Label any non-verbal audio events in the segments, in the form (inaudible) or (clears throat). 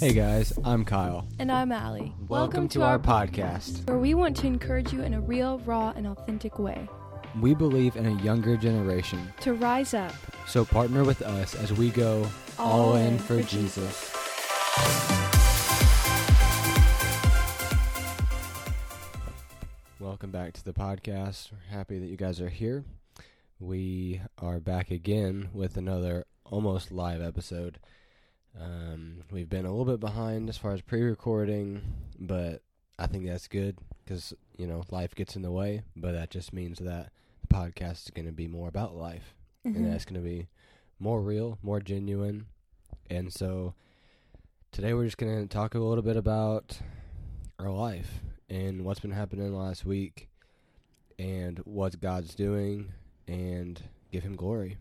Hey guys, I'm Kyle. And I'm Allie. Welcome, to, our podcast. where we want to encourage you in a real, raw, and authentic way We believe in a younger generation, to rise up. so partner with us as we go all, in for, Jesus. Welcome back to the podcast. We're happy that you guys are here. We are back again with another almost live episode. Um, we've been a little bit behind as far as pre-recording, but I think that's good because you know life gets in the way. But that just means that the podcast is going to be more about life, Mhm. and that's going to be more real, more genuine. And so today we're just going to talk a little bit about our life and what's been happening last week, and what God's doing, and give Him glory.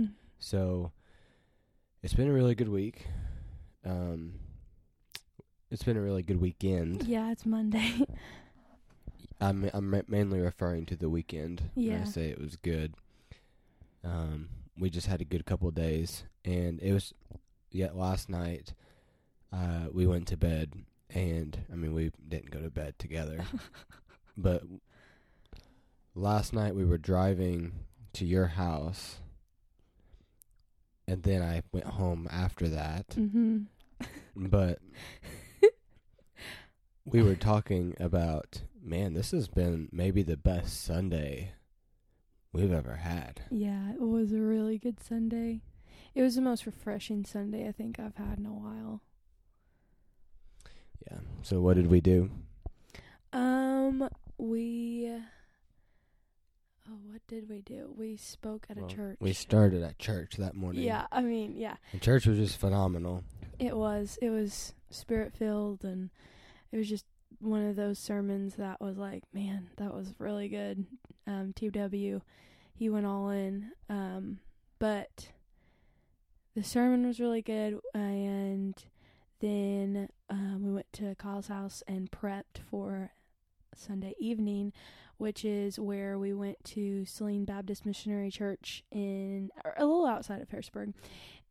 Mm. So it's been a really good week. Um, it's been a really good weekend. Yeah, it's Monday. (laughs) I'm I'm ma- mainly referring to the weekend. when Yeah. I say it was good. Um, we just had a good couple of days, and it was. yeah. last night, uh, we went to bed, and I mean we didn't go to bed together, (laughs) but last night we were driving to your house, and then I went home after that. hmm But (laughs) we were talking about, man, this has been maybe the best Sunday we've ever had. Yeah, it was a really good Sunday. It was the most refreshing Sunday I think I've had in a while. Yeah. So what did we do? Um, we. Oh, what did we do? We spoke at Well, a church. We started at church that morning. Yeah, I mean, yeah, And church was just phenomenal. it was. It was spirit filled, and it was just one of those sermons that was like, man, that was really good. Um, TW, he went all in. Um, but the sermon was really good, and then um, we went to Kyle's house and prepped for Sunday evening, which is where we went to Celine Baptist Missionary Church in a little outside of Harrisburg,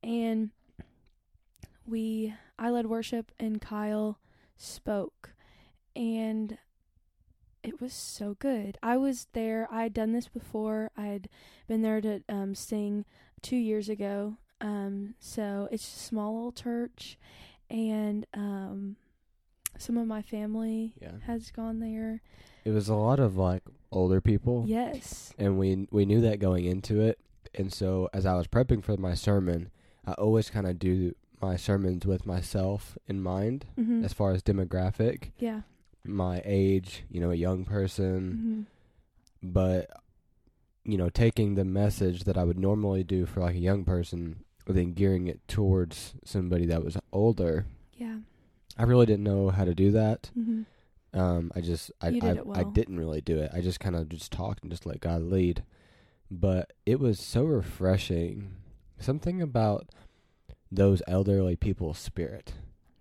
and we I led worship and Kyle spoke, and it was so good. I was there. I had done this before. I had been there to um, sing two years ago. Um, so it's a small little church, and um, some of my family Yeah. has gone there. It was a lot of like older people. Yes. And we we knew that going into it. And so as I was prepping for my sermon, I always kind of do my sermons with myself in mind hmm as far as demographic, yeah. my age, you know, a young person, hmm but you know taking the message that i would normally do for like a young person then gearing it towards somebody that was older. I really didn't know how to do that. Hmm um i just i did I, it I well. didn't really do it. I just kind of just talked and just let god lead. But it was so refreshing. Something about those elderly people's spirit.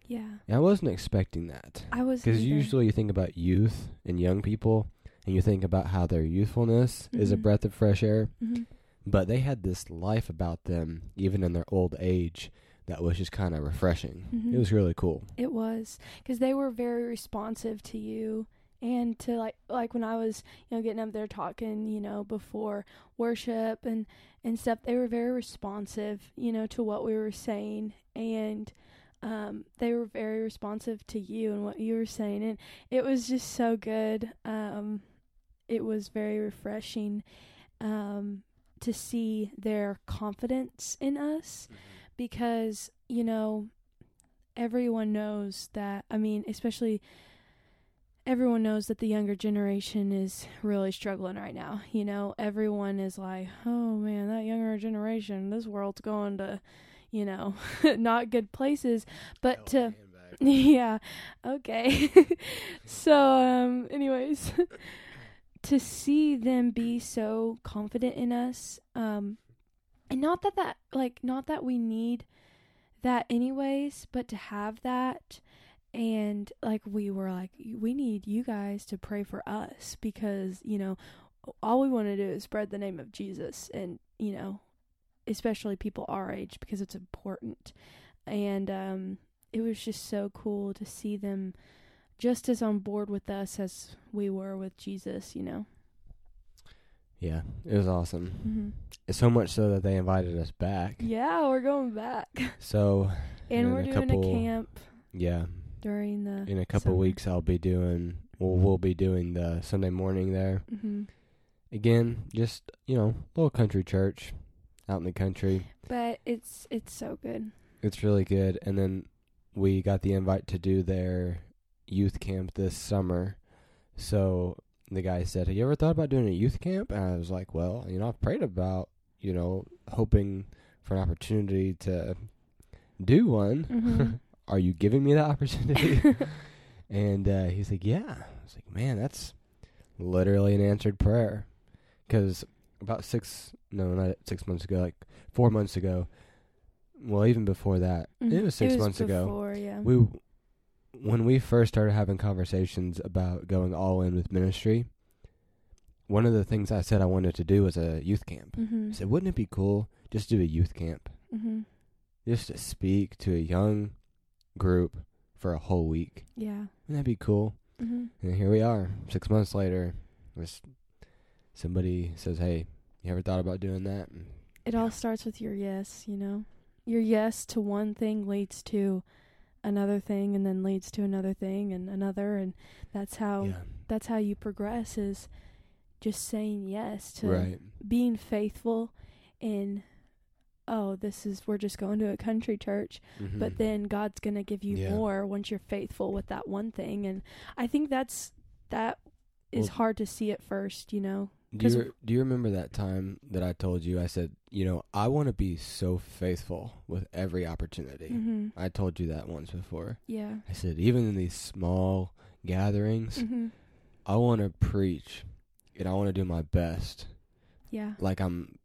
Yeah. and i wasn't expecting that. I was because usually you think about youth and young people and you think about how their youthfulness is a Mhm. breath of fresh air. Hmm but they had this life about them even in their old age that was just kind of refreshing Mhm. it was really cool It was because they were very responsive to you and to like like when I was you know getting up there talking you know before worship and and stuff. They were very responsive you know to what we were saying and um they were very responsive to you and what you were saying and it was just so good. Um, it was very refreshing um to see their confidence in us because you know everyone knows that i mean especially everyone knows that the younger generation is really struggling right now you know? Everyone is like oh man that younger generation this world's going to you know (laughs) not good places. But to (laughs) yeah okay. (laughs) So um anyways to see them be so confident in us um and not that that like not that we need that anyways but to have that and like we were like we need you guys to pray for us because you know all we want to do is spread the name of Jesus and you know especially people our age because it's important and um it was just so cool to see them just as on board with us as we were with Jesus, you know. Yeah, it was awesome. hmm So much so that they invited us back. Yeah, we're going back. (laughs) So And we're a doing couple- a camp yeah, during the in a couple summer. weeks I'll be doing. Well, we'll be doing the Sunday morning there hmm again. Just you know, little country church out in the country. But it's it's so good. It's really good. And then we got the invite to do their youth camp this summer. So the guy said, Have you ever thought about doing a youth camp? And I was like, Well, you know, I've prayed about, you know, hoping for an opportunity to do one. Mhm. (laughs) Are you giving me that opportunity? (laughs) and uh, he's like, Yeah. I was like, Man, that's literally an answered prayer. Because about six, no, not six months ago, like four months ago, well, even before that, it Mhm. was six months ago. before, Yeah. We, when we first started having conversations about going all in with ministry, one of the things I said I wanted to do was a youth camp. hmm I said, wouldn't it be cool just to do a youth camp, hmm just to speak to a young group for a whole week? Yeah. Wouldn't that be cool? hmm And here we are, six months later. Just somebody says, "Hey, you ever thought about doing that?" And It all starts with your yes, you know. Your yes to one thing leads to another thing and then leads to another thing and another and that's how yeah, that's how you progress is just saying yes to right. being faithful in oh this is we're just going to a country church Mhm. but then God's going to give you Yeah. more once you're faithful with that one thing and I think that's that is Well- hard to see at first, you know. Do you, do you remember that time that I told you? I said, you know, I want to be so faithful with every opportunity. Mhm. I told you that once before. Yeah. I said, even in these small gatherings, Mhm. I want to preach and I want to do my best. Yeah. Like I'm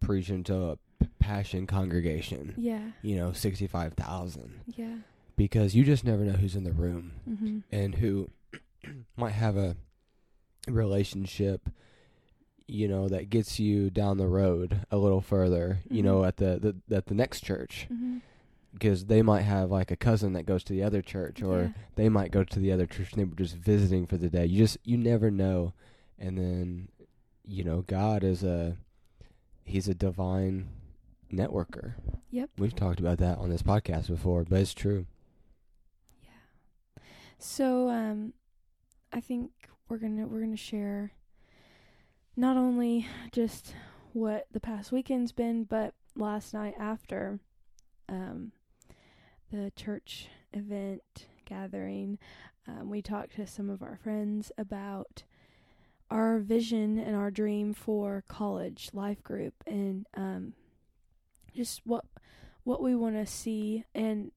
preaching to a p- passion congregation, Yeah. you know, 65,000. Yeah. Because you just never know who's in the room Mhm. and who (clears throat) might have a relationship you know that gets you down the road a little further you know Mhm. at the, the at the next church because they might have like a cousin that goes to the other church or Yeah. they might go to the other church and they were just visiting for the day you just you never know and then you know god is a he's a divine networker Yep. we've talked about that on this podcast before but it's true Yeah. So um I think we're to we're going to share not only just what the past weekend's been but last night after um the church event gathering um, we talked to some of our friends about our vision and our dream for college life group and um just what what we want to see and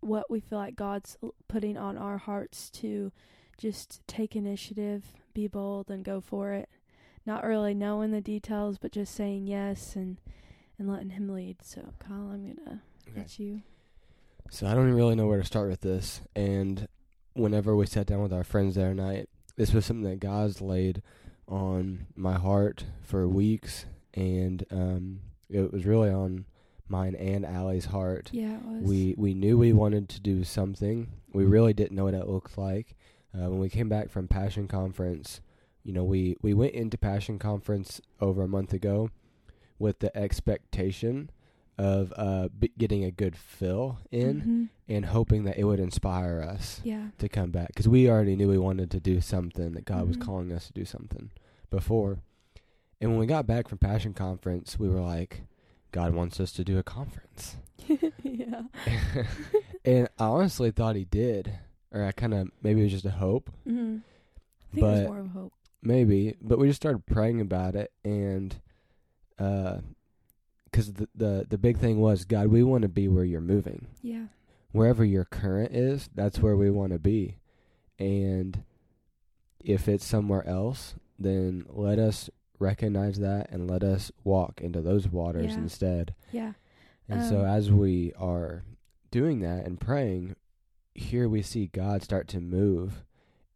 what we feel like God's putting on our hearts to just take initiative, be bold, and go for it. Not really knowing the details, but just saying yes and and letting Him lead. So, Kyle, I'm gonna Okay. let you. So I don't even really know where to start with this. And whenever we sat down with our friends that night, this was something that God's laid on my heart for weeks, and um, it was really on mine and Allie's heart. Yeah, it was. We we knew we wanted to do something. We really didn't know what it looked like. Uh, when we came back from Passion Conference, you know, we we went into Passion Conference over a month ago with the expectation of uh, b- getting a good fill in Mhm. and hoping that it would inspire us Yeah. to come back because we already knew we wanted to do something that God was Mhm. calling us to do something before. And when we got back from Passion Conference, we were like, God wants us to do a conference. (laughs) (laughs) yeah. and I honestly thought he did, or I kind of maybe it was just a hope, hmm I think it was more of hope. Maybe. But we just started praying about it, and because the, the the big thing was, God, we want to be where you're moving. Yeah. wherever your current is, that's where we want to be. And if it's somewhere else, then let us recognize that and let us walk into those waters Yeah. instead. Yeah. And so Um, as we are doing that and praying, here we see God start to move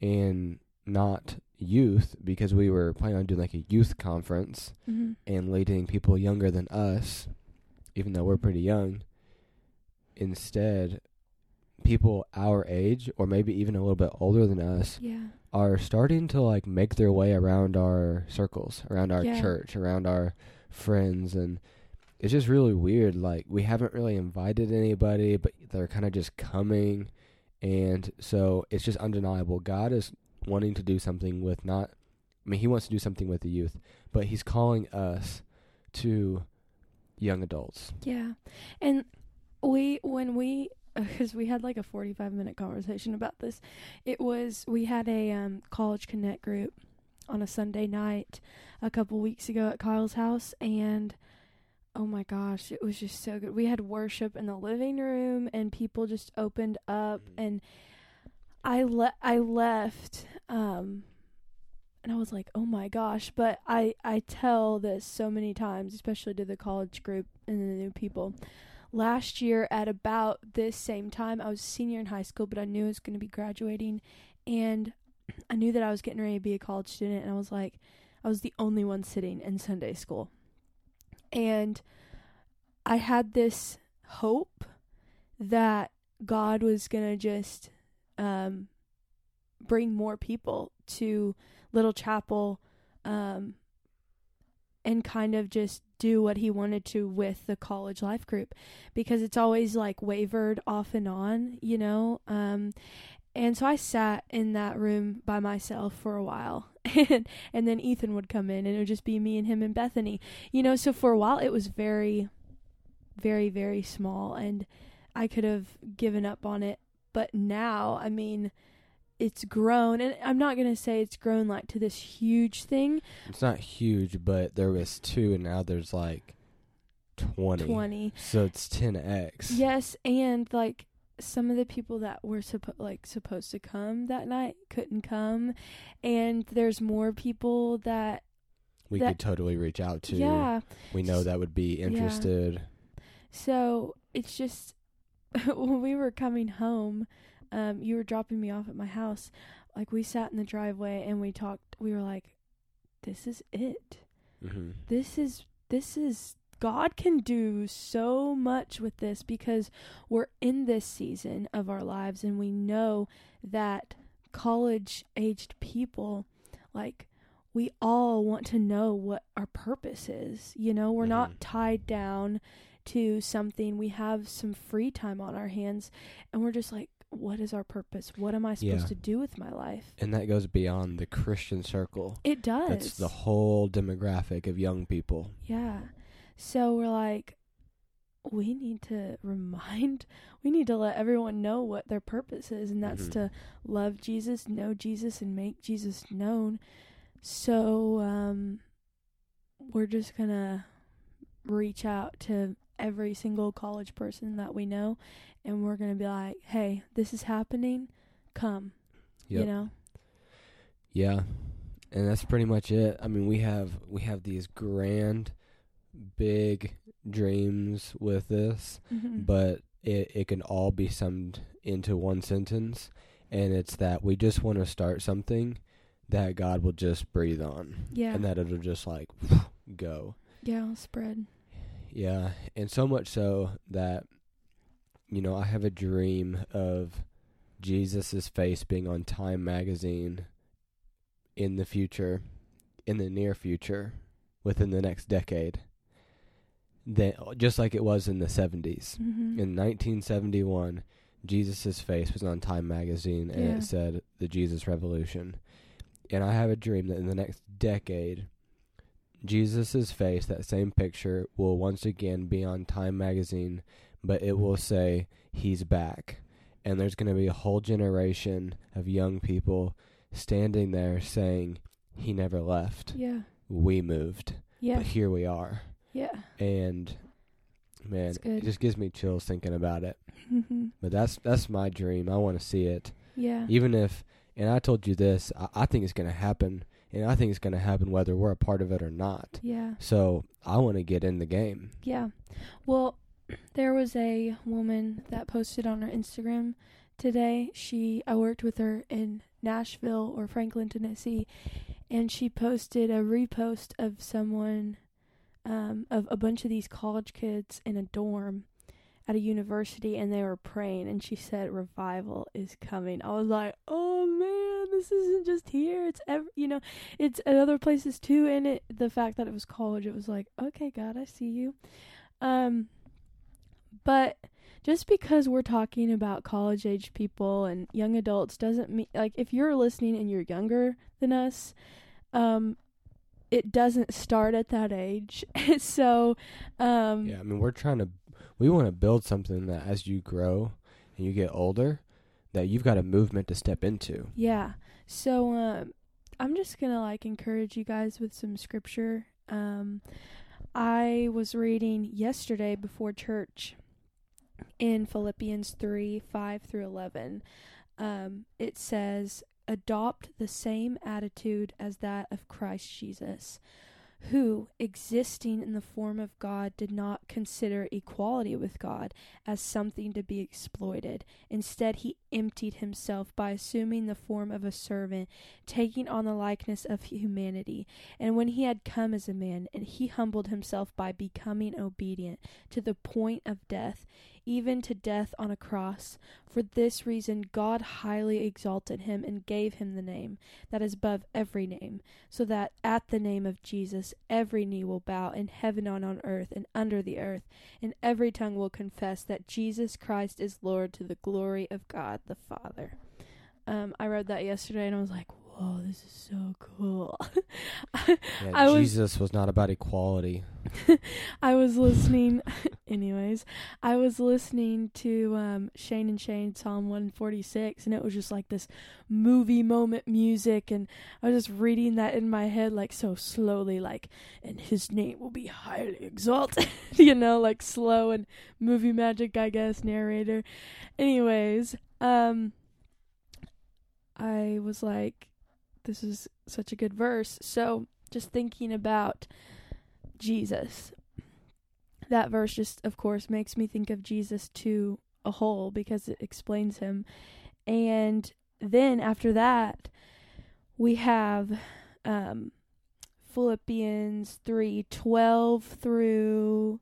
in not youth because we were planning on doing like a youth conference hmm and leading people younger than us, even though we're pretty young, instead people our age or maybe even a little bit older than us Yeah. are starting to like make their way around our circles, around our Yeah. church, around our friends and it's just really weird like we haven't really invited anybody but they're kind of just coming and so it's just undeniable God is wanting to do something with not I mean he wants to do something with the youth but he's calling us to young adults. Yeah. And we, when we, (laughs) because we had like a 45 minute conversation about this, it was, we had a um, College Connect group on a Sunday night a couple weeks ago at Kyle's house. And oh my gosh, it was just so good. We had worship in the living room and people just opened up. And I, le- I left, um, and I was like, "Oh my gosh!" But I I tell this so many times, especially to the college group and the new people. Last year at about this same time, I was senior in high school, but I knew I was going to be graduating, and I knew that I was getting ready to be a college student, and I was like, I was the only one sitting in Sunday school, and I had this hope that God was gonna just um, bring more people to Little Chapel um, and kind of just do what he wanted to with the college life group because it's always like wavered off and on, you know. Um, and so I sat in that room by myself for a while, (laughs) and and then Ethan would come in, and it would just be me and him and Bethany, you know. So for a while, it was very, very, very small, and I could have given up on it. But now, I mean, it's grown, and I'm not gonna say it's grown like to this huge thing. It's not huge, but there was two and now there's like 20. Twenty, So it's 10x. yes, and like some of the people that were suppo- like supposed to come that night couldn't come, and there's more people that We that- could totally reach out to. yeah. We know that would be Yeah. interested. So it's just (laughs) when we were coming home, um, you were dropping me off at my house. Like we sat in the driveway and we talked. We were like, "This is it. hmm This is this is God can do so much with this because we're in this season of our lives and we know that college aged people like we all want to know what our purpose is. You know, we're Mhm. not tied down to something. We have some free time on our hands and we're just like what is our purpose? What am I supposed Yeah. to do with my life? And that goes beyond the Christian circle. It does. That's the whole demographic of young people. Yeah. So we're like, we need to remind, (laughs) we need to let everyone know what their purpose is, and that's Mhm. to love Jesus, know Jesus, and make Jesus known. So um, we're just going to reach out to every single college person that we know, and we're going to be like, hey, this is happening. Come. Yep. You know? Yeah. And that's pretty much it. I mean, we have we have these grand big dreams with this, Mhm. but it it can all be summed into one sentence and it's that we just want to start something that God will just breathe on yeah. and that it'll just like (laughs) go. yeah, I'll spread. Yeah, and so much so that you know, I have a dream of Jesus's face being on Time magazine in the future, in the near future, within the next decade. That just like it was in the 70s. Mm-hmm. In 1971, Jesus's face was on Time magazine and Yeah. it said the Jesus Revolution. And I have a dream that in the next decade Jesus's face, that same picture, will once again be on Time magazine, but it will say he's back. And there's going to be a whole generation of young people standing there saying he never left. yeah. We moved, Yeah. but here we are. Yeah. And man, it just gives me chills thinking about it. Mm-hmm. But that's that's my dream. I want to see it, Yeah. even if. And I told you this. I, I think it's going to happen, and I think it's going to happen whether we're a part of it or not. Yeah. So I want to get in the game. Yeah. Well, there was a woman that posted on her Instagram today. She I worked with her in Nashville or Franklin, Tennessee, and she posted a repost of someone um of a bunch of these college kids in a dorm at a university and they were praying and she said revival is coming. I was like, "Oh man, this isn't just here. It's ever, you know, it's at other places too." And it the fact that it was college, it was like, "Okay, God, I see you." Um but just because we're talking about college age people and young adults doesn't mean like if you're listening and you're younger than us, um it doesn't start at that age. (laughs) so um Yeah, I mean, we're trying to, we want to build something that as you grow and you get older, that you've got a movement to step into. Yeah. So um I'm just to like encourage you guys with some scripture. Um I was reading yesterday before church in Philippians 3 5 through 11. Um it says adopt the same attitude as that of Christ Jesus, who, existing in the form of God, did not consider equality with God as something to be exploited. Instead, he emptied himself by assuming the form of a servant, taking on the likeness of humanity. And when he had come as a man, and he humbled himself by becoming obedient to the point of death, even to death on a cross. For this reason, God highly exalted him and gave him the name that is above every name, so that at the name of Jesus every knee will bow in heaven and on earth and under the earth, and every tongue will confess that Jesus Christ is Lord to the glory of God the Father. Um, I read that yesterday and I was like, whoa, this is so cool. (laughs) Yeah, I was- Jesus was not about equality. (laughs) I was listening, (laughs) anyways, I was listening to um, Shane and Shane Psalm 146, and it was just like this movie moment music, and I was just reading that in my head, like so slowly, like, and his name will be highly exalted, you know, like slow and movie magic, I guess, narrator. Anyways, um, I was like, this is such a good verse. So just thinking about Jesus. That verse just, of course, makes me think of Jesus to a whole because it explains him. And then after that, we have um, Philippians three twelve through,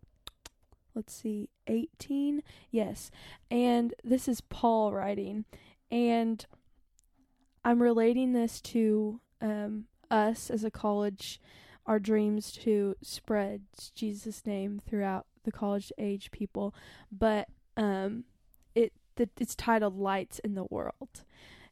let's see, 18. Yes. And this is Paul writing. And I'm relating this to um, us as a college our dreams to spread Jesus' name throughout the college age people, but um, it the, it's titled "Lights in the World,"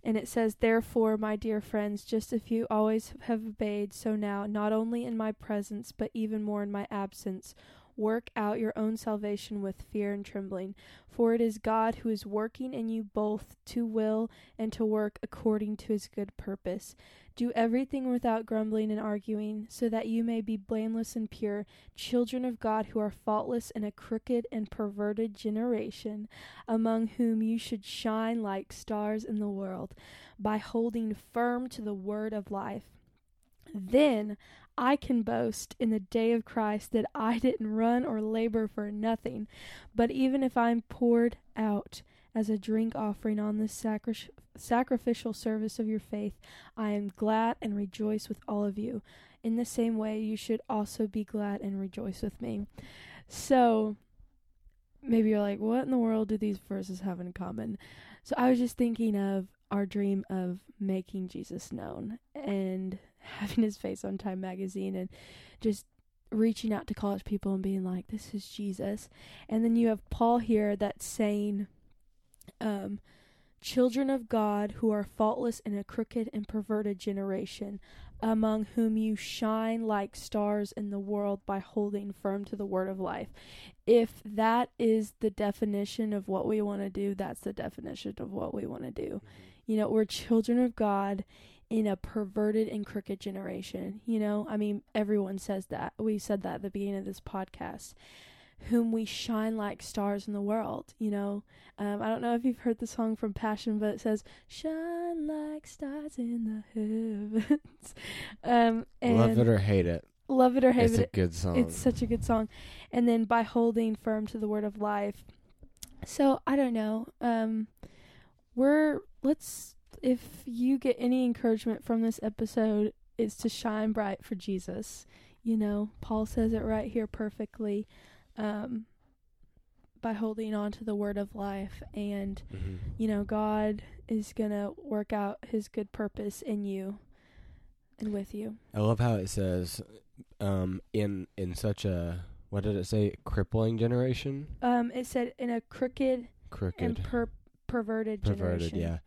and it says, "Therefore, my dear friends, just as you always have obeyed, so now, not only in my presence, but even more in my absence." Work out your own salvation with fear and trembling, for it is God who is working in you both to will and to work according to his good purpose. Do everything without grumbling and arguing, so that you may be blameless and pure, children of God who are faultless in a crooked and perverted generation, among whom you should shine like stars in the world, by holding firm to the word of life. Then I can boast in the day of Christ that I didn't run or labor for nothing, but even if I'm poured out as a drink offering on this sacri- sacrificial service of your faith, I am glad and rejoice with all of you. In the same way, you should also be glad and rejoice with me. So, maybe you're like, what in the world do these verses have in common? So, I was just thinking of our dream of making Jesus known and having his face on Time Magazine and just reaching out to college people and being like, this is Jesus. And then you have Paul here that's saying, um, children of God who are faultless in a crooked and perverted generation, among whom you shine like stars in the world by holding firm to the word of life. If that is the definition of what we want to do, that's the definition of what we want to do. You know, we're children of God in a perverted and crooked generation. You know, I mean, everyone says that. We said that at the beginning of this podcast. Whom we shine like stars in the world, you know. Um, I don't know if you've heard the song from Passion, but it says "Shine like stars in the heavens." (laughs) um, and Love it or hate it. love it or hate It's it. It's a good song. It's such a good song. And then by holding firm to the word of life. So I don't know. Um we're let's if you get any encouragement from this episode, it's to shine bright for Jesus. You know, Paul says it right here perfectly. Um by holding on to the word of life and Mm-hmm. you know God is going to work out his good purpose in you and with you. I love how it says, um, in in such a what did it say? Crippling generation, Um it said in a crooked crooked, and per- perverted, perverted. generation. Yeah.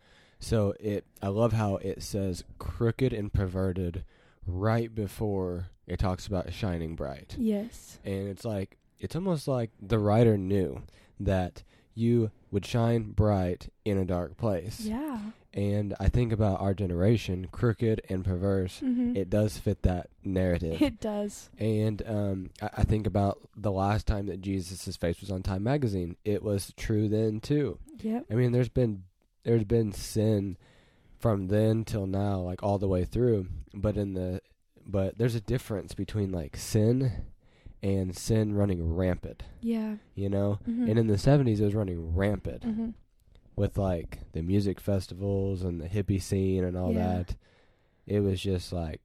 So it, I love how it says crooked and perverted right before it talks about shining bright, Yes. and it's like it's almost like the writer knew that you would shine bright in a dark place. Yeah. And I think about our generation, crooked and perverse. Mhm. It does fit that narrative. It does. And um, I, I think about the last time that Jesus' face was on Time Magazine. It was true then too. Yep. I mean, there's been there's been sin from then till now, like all the way through. But in the but there's a difference between like sin and sin running rampant. Yeah. You know, Mhm. and in the '70s it was running rampant Mhm. with like the music festivals and the hippie scene and all Yeah. that. It was just like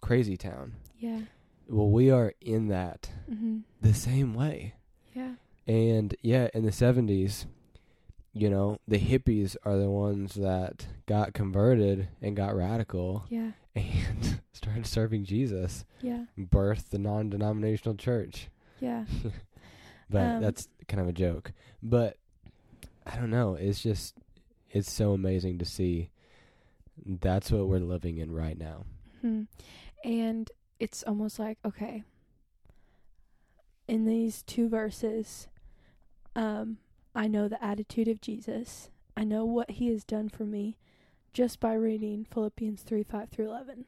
crazy town. Yeah. Well, we are in that Mhm. the same way. Yeah. And yeah, in the 70s, you know, the hippies are the ones that got converted and got radical Yeah. and (laughs) started serving Jesus, Yeah. birthed the non denominational church. Yeah. (laughs) But Um, that's kind of a joke. But I don't know. It's just, it's so amazing to see that's what we're living in right now. Hmm. And it's almost like, okay, in these two verses, um, I know the attitude of Jesus. I know what he has done for me just by reading Philippians 3 5 through 11.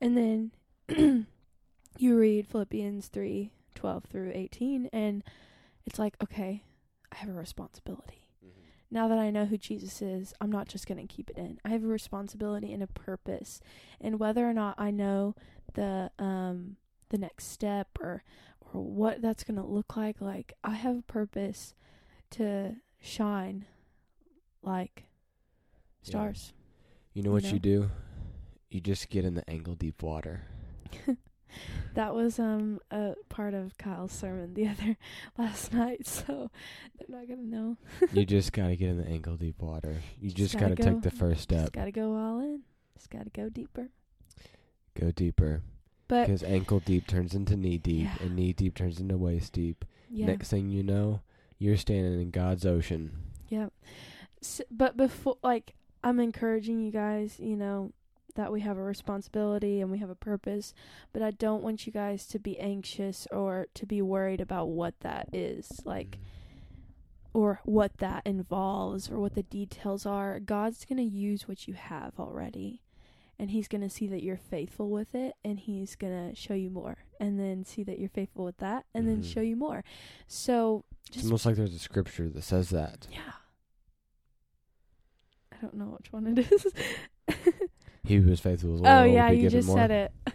And then (clears throat) you read Philippians 3 12 through 18, and it's like, okay, I have a responsibility now that I know who Jesus is, I'm not just going to keep it in. I have a responsibility and a purpose. And whether or not I know the um the next step or or what that's going to look like, like I have a purpose to shine like stars. You know You what know? you do? You just get in the ankle deep water. (laughs) That was um a part of Kyle's sermon the (laughs) other last night, (laughs) so they're not to know. you just got to get in the ankle deep water. You Just just, gotta got to go- take the first step. Just got to go all in. Just got to go deeper. Go deeper. But Because ankle deep turns into knee deep, Yeah. and knee deep turns into waist deep. yeah. Next thing you know, you're standing in God's ocean. Yeah. S but before, like, I'm encouraging you guys, you know, that we have a responsibility and we have a purpose, but I don't want you guys to be anxious or to be worried about what that is, like, or what that involves or what the details are. God's going to use what you have already. And he's going to see that you're faithful with it, and he's going to show you more, and then see that you're faithful with that, and then Mhm. show you more. So, It's almost like there's a scripture that says that. yeah. I don't know which one it is. (laughs) He who is faithful is oh yeah, you just more. said it. (laughs)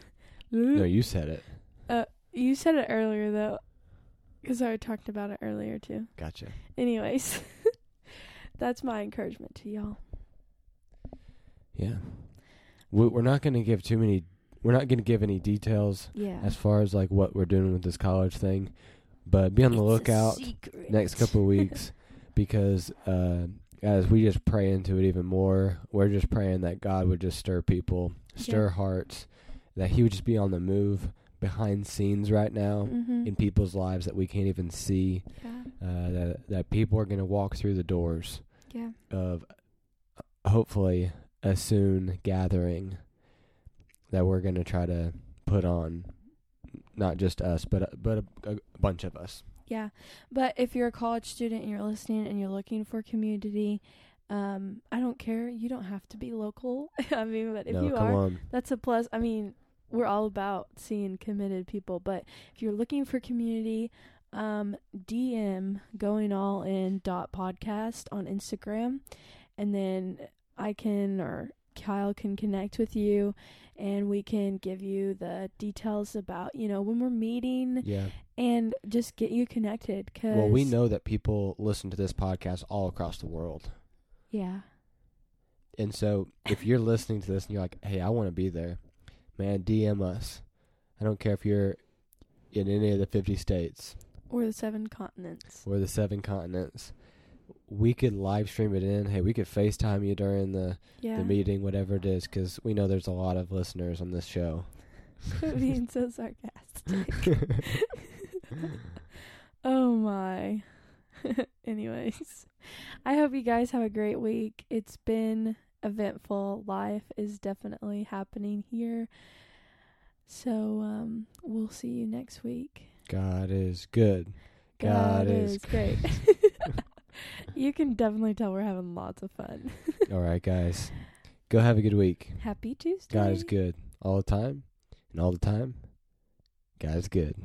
No, you said it. Uh, you said it earlier though, because I talked about it earlier too. Gotcha. Anyways, (laughs) that's my encouragement to y'all. Yeah. We, we're not going to give too many. We're not going to give any details Yeah. as far as like what we're doing with this college thing, but be on the It's lookout next couple of weeks (laughs) because uh, as we just pray into it even more, we're just praying that God would just stir people, stir Yeah. hearts, that He would just be on the move behind scenes right now Mhm. in people's lives that we can't even see. yeah. Uh, that that people are going to walk through the doors Yeah. of uh, hopefully a soon gathering that we're going to try to put on. Not just us, but a, but a, a bunch of us. Yeah. But if you're a college student and you're listening and you're looking for community, um, I don't care. You don't have to be local. (laughs) I mean, but if no, you are, on. that's a plus. I mean, we're all about seeing committed people, but if you're looking for community, um, DM going all in dot podcast on Instagram, and then I can or Kyle can connect with you, and we can give you the details about you know when we're meeting Yeah. and just get you connected. Cause Well, we know that people listen to this podcast all across the world. yeah, And so if you're listening to this and you're like, hey, I want to be there, man, DM us. I don't care if you're in any of the 50 states. Or the seven continents. or the seven continents. We could live stream it in. Hey, we could FaceTime you during the, Yeah. the meeting, whatever it is, because we know there's a lot of listeners on this show. Quit being so sarcastic. (laughs) (laughs) oh my. (laughs) Anyways, I hope you guys have a great week. It's been eventful. Life is definitely happening here. So, um, we'll see you next week. God is good. God, is, great. (laughs) you can definitely tell we're having lots of fun. (laughs) All right, guys. Go have a good week. Happy Tuesday. God is good all the time, and all the time, God is good.